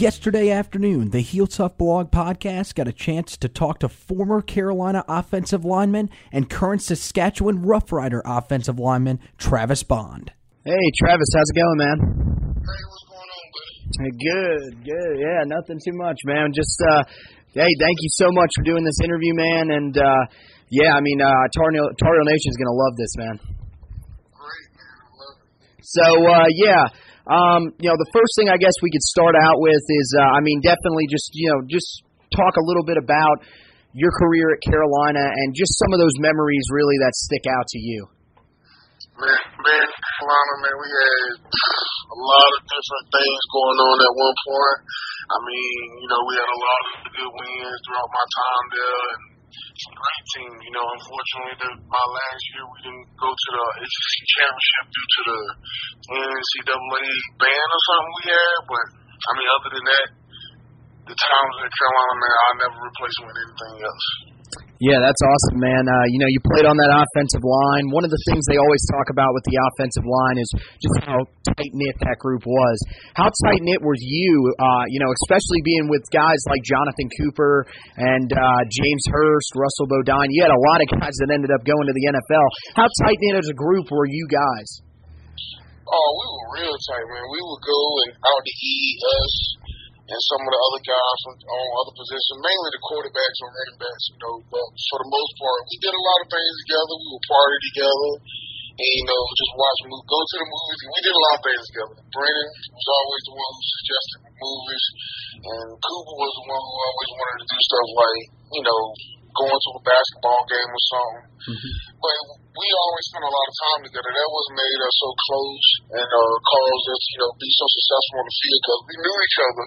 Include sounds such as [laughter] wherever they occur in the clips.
Yesterday afternoon, the Heel Tough Blog podcast got a chance to talk to former Carolina offensive lineman and current Saskatchewan Roughrider offensive lineman Travis Bond. Hey, Travis, how's it going, man? Hey, what's going on, buddy? Good, good. Yeah, nothing too much, man. Just, uh, hey, thank you so much for doing this interview, man. And, uh, yeah, I mean, uh, Tar Heel, Tar Heel Nation's going to love this, man. Great, man. I love it. So, uh, yeah, um, you know, the first thing I guess we could start out with is, uh, I mean, definitely just, you know, just talk a little bit about your career at Carolina and just some of those memories really that stick out to you. Man, Carolina, man, we had a lot of different things going on at one point. I mean, you know, we had a lot of good wins throughout my time there and some great teams. You know, unfortunately, the, my last year we didn't go to the ACC championship due to the NCAA ban or something we had. But, I mean, other than that, the times at Carolina, man, I'll never replace them with anything else. Yeah, that's awesome, man. Uh, you know, you played on that offensive line. One of the things they always talk about with the offensive line is just how tight knit that group was. How tight knit were you? Uh, you know, especially being with guys like Jonathan Cooper and uh, James Hurst, Russell Bodine. You had a lot of guys that ended up going to the NFL. How tight knit as a group were you guys? Oh, we were real tight, man. We would go and out to eat us and some of the other guys on other positions, mainly the quarterbacks and running backs, you know. But for the most part, we did a lot of things together. We would party together, and you know, just watch movies, go to the movies. We did a lot of things together. Brennan was always the one who suggested movies, and Cooper was the one who always wanted to do stuff like, you know, going to a basketball game or something. Mm-hmm. But we always spent a lot of time together. That was made us so close and uh, caused us, you know, be so successful on the field because we knew each other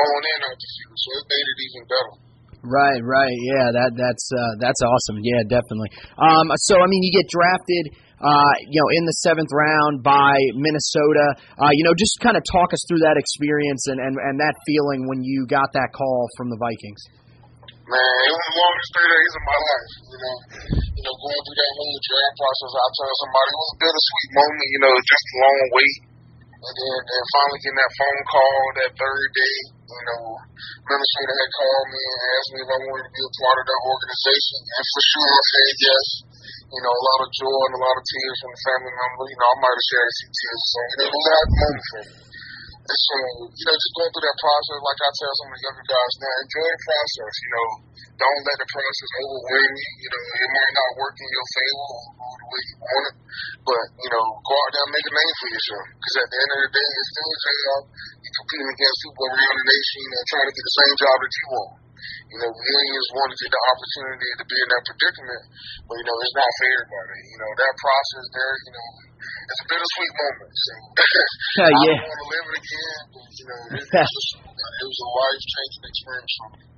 on and off the field. So it made it even better. Right, right, yeah, that that's uh, that's awesome. Yeah, definitely. Um, so I mean, you get drafted, uh, you know, in the seventh round by Minnesota. Uh, you know, just kind of talk us through that experience and, and and that feeling when you got that call from the Vikings. Man, it was the longest three days of my life. You know, you know, going through that whole draft process. I tell somebody it was a bittersweet moment. You know, just a long wait, and then and finally getting that phone call that third day. You know, Minnesota had called me and asked me if I wanted to be a part of that organization, and for sure I said yes. You know, a lot of joy and a lot of tears from the family members. You know, I might have shared a few tears. So it was a happy moment for me. And so, you know, just going through that process, like I tell some of the younger guys now, enjoy the process. You know, don't let the process overwhelm you. You know, it might not work in your favor or, the way you want it, but you know, go out there and make a name for yourself. Because at the end of the day, it's still a job. You're competing against people around the nation, know, trying to get the same job that you want. You know, millions want to get the opportunity to be in that predicament, but you know, it's not for everybody. You know, that process there, you know, it's a bittersweet moment. So [laughs] I yeah. don't want to live it again, but you know, it, it was a life changing experience for me.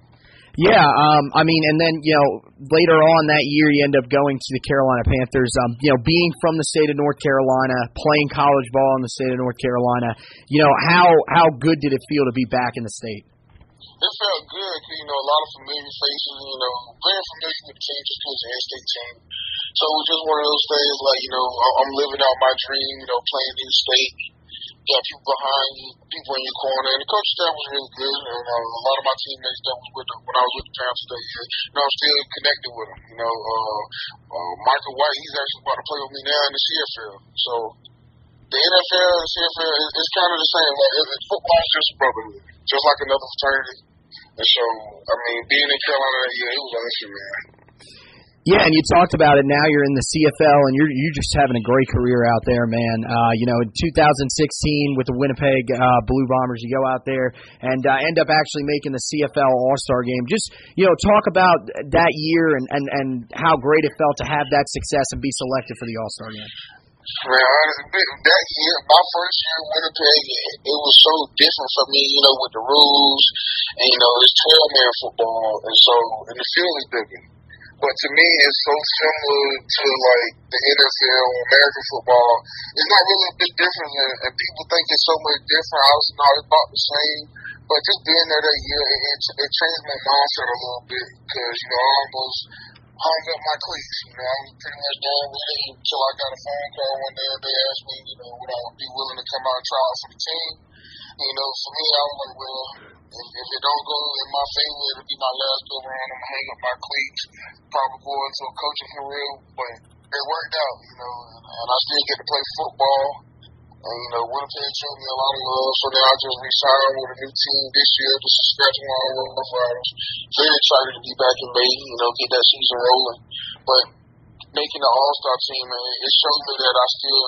Yeah, um, I mean, and then you know later on that year you end up going to the Carolina Panthers. Um, you know, being from the state of North Carolina, playing college ball in the state of North Carolina. You know, how how good did it feel to be back in the state? It felt good. You know, a lot of familiar faces. You know, very familiar with the team just because it's an in-state team. So it was just one of those things. Like you know, I'm living out my dream. You know, playing in state. You got people behind you, people in your corner, and the coach staff was really good. And uh, a lot of my teammates that was with the, when I was with the Panthers that year, you know, I'm still connected with them. You know, uh, uh, Michael White, he's actually about to play with me now in the CFL. So the NFL and CFL is, is kind of the same. Like football's just brotherhood, just like another fraternity. And so, I mean, being in Carolina year, it was awesome, man. Yeah, and you talked about it. Now you're in the CFL, and you're you're just having a great career out there, man. Uh, you know, in 2016 with the Winnipeg uh, Blue Bombers, you go out there and uh, end up actually making the CFL All Star game. Just you know, talk about that year and, and and how great it felt to have that success and be selected for the All Star game. Man, that year, my first year in Winnipeg, it, was so different for me, you know, with the rules, and you know, it's twelve man football, and so and the field is bigger. But to me, it's so similar to like the NFL, American football. It's not really a big difference, and, and people think it's so much different. I was not about the same, but just being there that year, it, it, it changed my mindset a little bit because you know I almost hung up my cleats. You know, I was pretty much done with it until I got a phone call one day. They asked me, you know, would I be willing to come out and try out for the team? You know, for me, I was like, well, if, if it don't go in my favor, it'll be my last go around. I'm gonna hang up my cleats, probably go into a coaching career. But it worked out, you know, and, and I still get to play football. And, you know, Winnipeg showed me a lot of love, so now I just re-signed with a new team this year, the Saskatchewan Roughriders. Very excited to be back in May, you know, get that season rolling. But making the All-Star team, man, it showed me that I still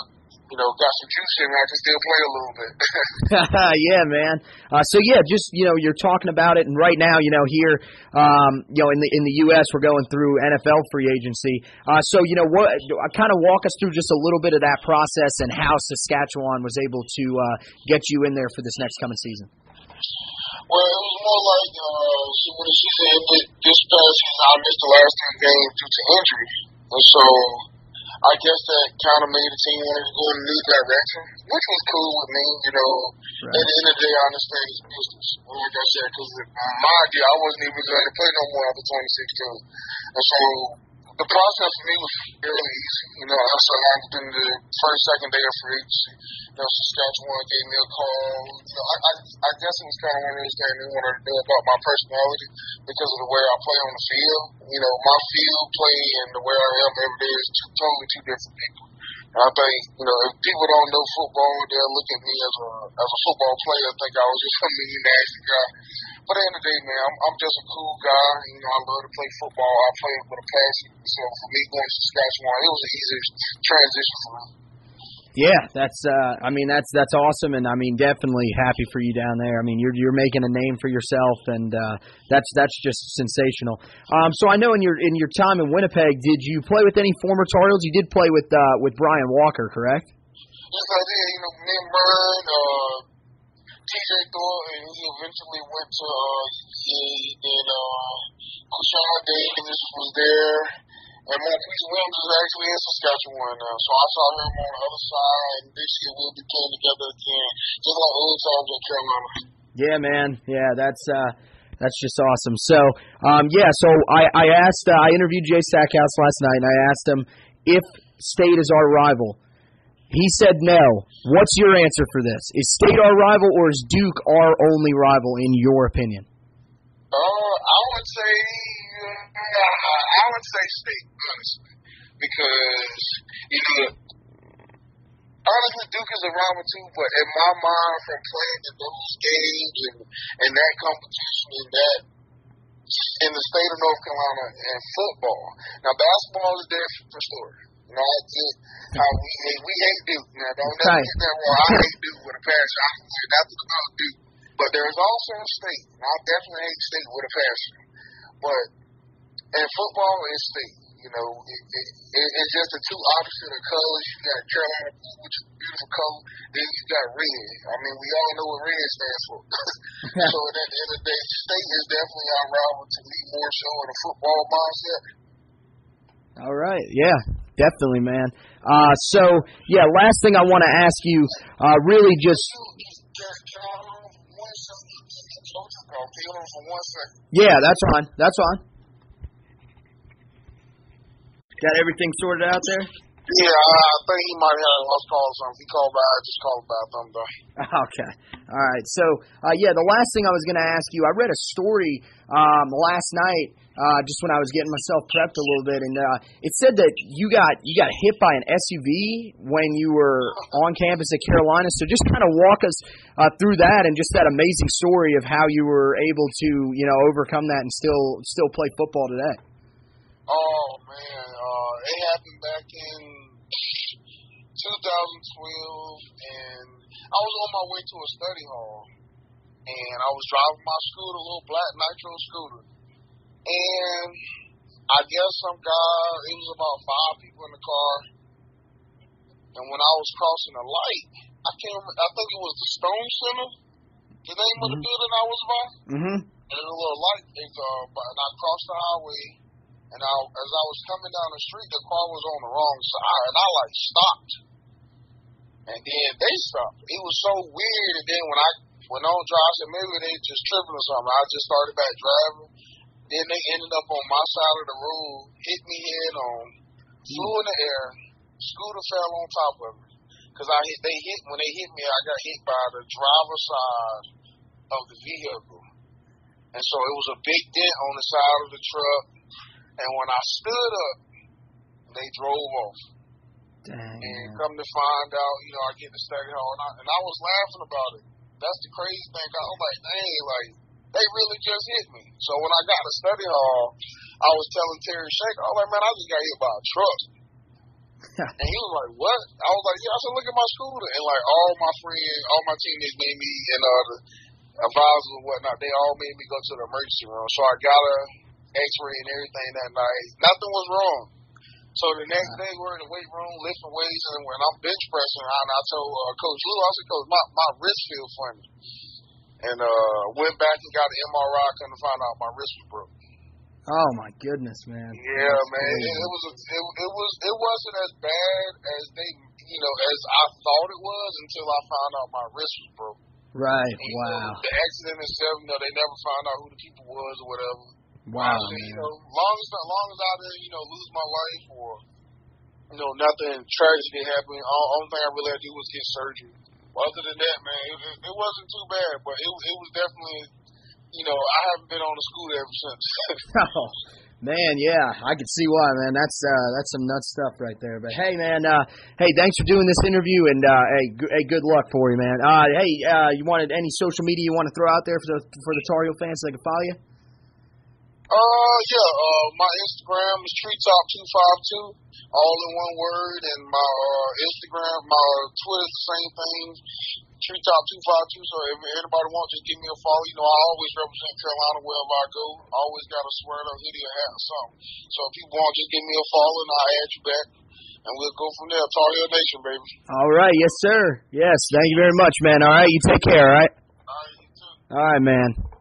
you know, got some juice in me, I can still play a little bit. [laughs] [laughs] yeah, man. Uh, so yeah, just you know, you're talking about it, and right now, you know, here, um, you know, in the in the U.S., we're going through NFL free agency. Uh, so you know, what kind of walk us through just a little bit of that process and how Saskatchewan was able to uh, get you in there for this next coming season. Well, it was more like uh, so when the season ended this past season, I missed the last two games due to injury, and so I guess that kind of made the team want to go in a new direction, which was cool with me. You know, right. at the end of the day, I understand it's business. Like I said, because my idea, I wasn't even going to play no more after 2016, and so the process for me was fairly easy. You know, I signed within the first, second day of free agency. You know, Saskatchewan gave me a call. You know, I, I, I guess it was kind of one of those things they wanted to know about my personality because of the way I play on the field. You know, my field play and the way I am every day is two totally two different people. And I think, you know, if people don't know football, they'll look at me as a as a football player and think I was just a mean, nasty guy. But at the end of the day, man, I'm, I'm just a cool guy. You know, I love to play football. I play it with a passion. So for me going to Saskatchewan, it was an easy transition for me. Yeah, that's uh I mean that's that's awesome and I mean definitely happy for you down there. I mean you're you're making a name for yourself and uh that's that's just sensational. Um so I know in your in your time in Winnipeg did you play with any former Tar Heels? You did play with uh with Brian Walker, correct? Yes, I did. You know, me and Brian, uh TJ Thornton, he eventually went to uh UVA, then uh Kushawn Davis was there. And Marquise Williams is actually in Saskatchewan now. So I saw him on the other side, and this year we'll be playing together again, just like old times in Carolina. Yeah, man. Yeah, that's uh that's just awesome. So, um, yeah, so I, I asked, uh, I interviewed Jay Stackhouse last night, and I asked him if State is our rival. He said no. What's your answer for this? Is State our rival, or is Duke our only rival, in your opinion? Uh, I would say I would say state, honestly, because you know, honestly, Duke is a rival too. But in my mind, from playing in those games and and that competition and that in the state of North Carolina and football. Now, basketball is a different story. I get how we hate we hate Duke. Now, don't never get that wrong. I hate Duke with a passion. I say that's about Duke. But there's also a state, and I definitely hate state with a passion. But and football is state. You know, it, it, it, it's just the two opposite of colors. You got Carolina blue, which is a beautiful color. Then you got red. I mean, we all know what red stands for. [laughs] so at the end of the day, state is definitely our rival to me more so in a football mindset. All right. Yeah. Definitely, man. Uh, so yeah, last thing I want to ask you, uh, really just. Yeah, that's fine. That's fine. Got everything sorted out there? Yeah, I think he might have lost call or something. He called back. I just called back them though. [laughs] Okay. All right. So, uh, yeah, the last thing I was going to ask you, I read a story um, last night, uh, just when I was getting myself prepped a little bit, and uh, it said that you got you got hit by an SUV when you were on campus at Carolina. So, just kind of walk us uh, through that and just that amazing story of how you were able to, you know, overcome that and still still play football today. Oh man, uh, it happened back in 2012, and I was on my way to a study hall, and I was driving my scooter, a little black nitro scooter, and I guess some guy, it was about five people in the car, and when I was crossing a light, I can't, I think it was the Stone Center, the name mm-hmm. of the mm-hmm. building I was by. Mm-hmm. And a little light, it's, uh, and I crossed the highway And I, as I was coming down the street, the car was on the wrong side, and I like stopped. And then they stopped. It was so weird. And then when I went on drive, I said maybe they just tripping or something. I just started back driving. Then they ended up on my side of the road, hit me head on, flew in the air. Scooter fell on top of me because I hit. They hit when they hit me. I got hit by the driver's side of the vehicle, and so it was a big dent on the side of the truck. And when I stood up, they drove off. Dang. And come to find out, you know, I get to study hall, and I, and I was laughing about it. That's the crazy thing. I was like, dang, like they really just hit me. So when I got to study hall, I was telling Terry Shake, I was like, man, I just got hit by a truck. [laughs] and he was like, what? I was like, yeah. I said, look at my scooter. And like all my friends, all my teammates made me, and uh, the advisors and whatnot, they all made me go to the emergency room. So I got a X-ray and everything that night. Nothing was wrong. So the next day we're in the weight room lifting weights, and when I'm bench pressing, and I told uh, Coach Lou, I said, Coach, my my wrist feel funny, and uh went back and got an MRI. To find out my wrist was broke. Oh my goodness, man. Yeah, That's man, it, crazy. it was a, it, it was it wasn't as bad as they you know as I thought it was until I found out my wrist was broke. Right. And, you know, Wow. the accident itself, you know, they never found out who the people was or whatever. Wow, said, you know, long as long as I didn't, you know, lose my life or you know nothing tragic happened, all only thing I really had to do was get surgery. Other than that, man, it, it, wasn't too bad, but it it was definitely, you know, I haven't been on the scooter ever since. [laughs] [laughs] Oh, man, yeah, I can see why, man. That's uh, that's some nuts stuff right there. But hey, man, uh, hey, thanks for doing this interview, and uh, hey, g- hey, good luck for you, man. Uh, hey, uh, you wanted any social media you want to throw out there for the for the Tar fans so they can follow you? Uh, yeah, uh, my Instagram is treetop252, all in one word, and my uh, Instagram, my Twitter, the same thing, treetop252. So if anybody wants, just give me a follow. You know, I always represent Carolina wherever I go. I always got a sweater, a hoodie, a hat, or something. So if you want, just give me a follow, and I'll add you back, and we'll go from there. Tar Heel Nation, baby. All right, yes, sir. Yes, thank you very much, man. All right, you take care. All right. All right, you too. All right, man.